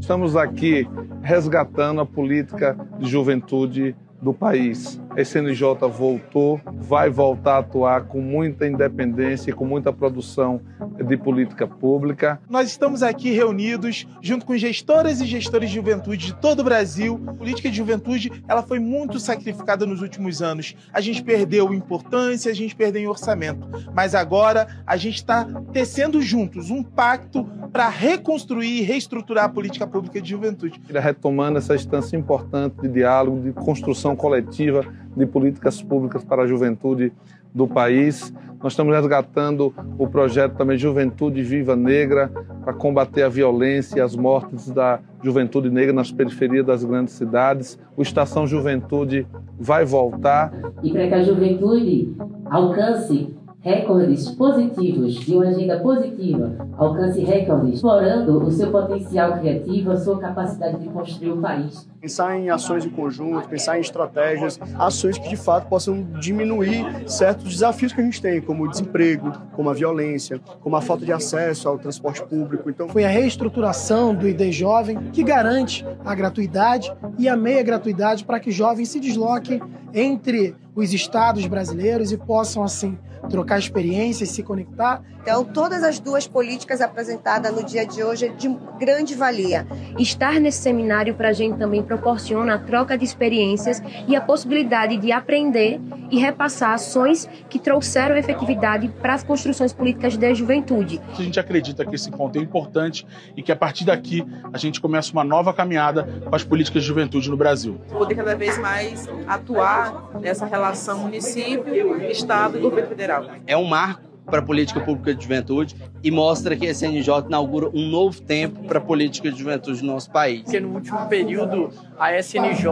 Estamos aqui resgatando a política de juventude do país. A SNJ voltou, vai voltar a atuar com muita independência e com muita produção de política pública. Nós estamos aqui reunidos junto com gestoras e gestores de juventude de todo o Brasil. A política de juventude ela foi muito sacrificada nos últimos anos. A gente perdeu importância, a gente perdeu em orçamento. Mas agora a gente está tecendo juntos um pacto para reconstruir e reestruturar a política pública de juventude. Retomando essa instância importante de diálogo, de construção coletiva de políticas públicas para a juventude do país. Nós estamos resgatando o projeto também Juventude Viva Negra para combater a violência e as mortes da juventude negra nas periferias das grandes cidades. O Estação Juventude vai voltar. E para que a juventude alcance recordes positivos, de uma agenda positiva, alcance recordes, explorando o seu potencial criativo, a sua capacidade de construir o país. Pensar em ações em conjunto, pensar em estratégias, ações que de fato possam diminuir certos desafios que a gente tem, como o desemprego, como a violência, como a falta de acesso ao transporte público. Então, foi a reestruturação do ID Jovem que garante a gratuidade e a meia gratuidade para que jovens se desloquem entre os estados brasileiros e possam assim trocar experiências, se conectar. Então, todas as duas políticas apresentadas no dia de hoje é de grande valia. Estar nesse seminário para a gente também proporciona a troca de experiências e a possibilidade de aprender e repassar ações que trouxeram efetividade para as construções políticas da juventude. A gente acredita que esse encontro é importante e que a partir daqui a gente começa uma nova caminhada com as políticas de juventude no Brasil. Poder cada vez mais atuar nessa relação município, Estado e governo federal. É um marco para a política pública de juventude e mostra que a SNJ inaugura um novo tempo para a política de juventude no nosso país. Porque no último período a SNJ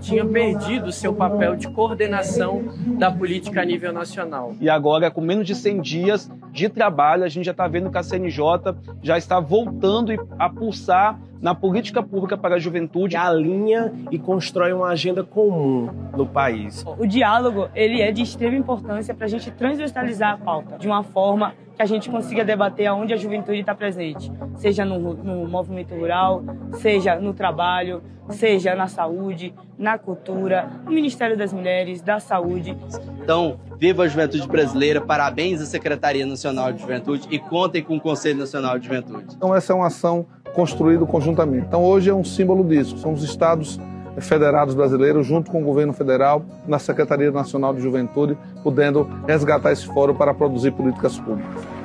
tinha perdido seu papel de coordenação da política a nível nacional. E agora, com menos de 100 dias de trabalho, a gente já está vendo que a CNJ já está voltando a pulsar na política pública para a juventude. Alinha e constrói uma agenda comum no país. O diálogo ele é de extrema importância para a gente transversalizar a pauta de uma forma que a gente consiga debater aonde a juventude está presente, seja no, no movimento rural, seja no trabalho, seja na saúde, na cultura, no Ministério das Mulheres, da Saúde. Então, viva a juventude brasileira, parabéns à Secretaria Nacional de Juventude e contem com o Conselho Nacional de Juventude. Então, essa é uma ação construída conjuntamente. Então, hoje é um símbolo disso. São os estados federados brasileiros, junto com o governo federal, na Secretaria Nacional de Juventude, podendo resgatar esse fórum para produzir políticas públicas.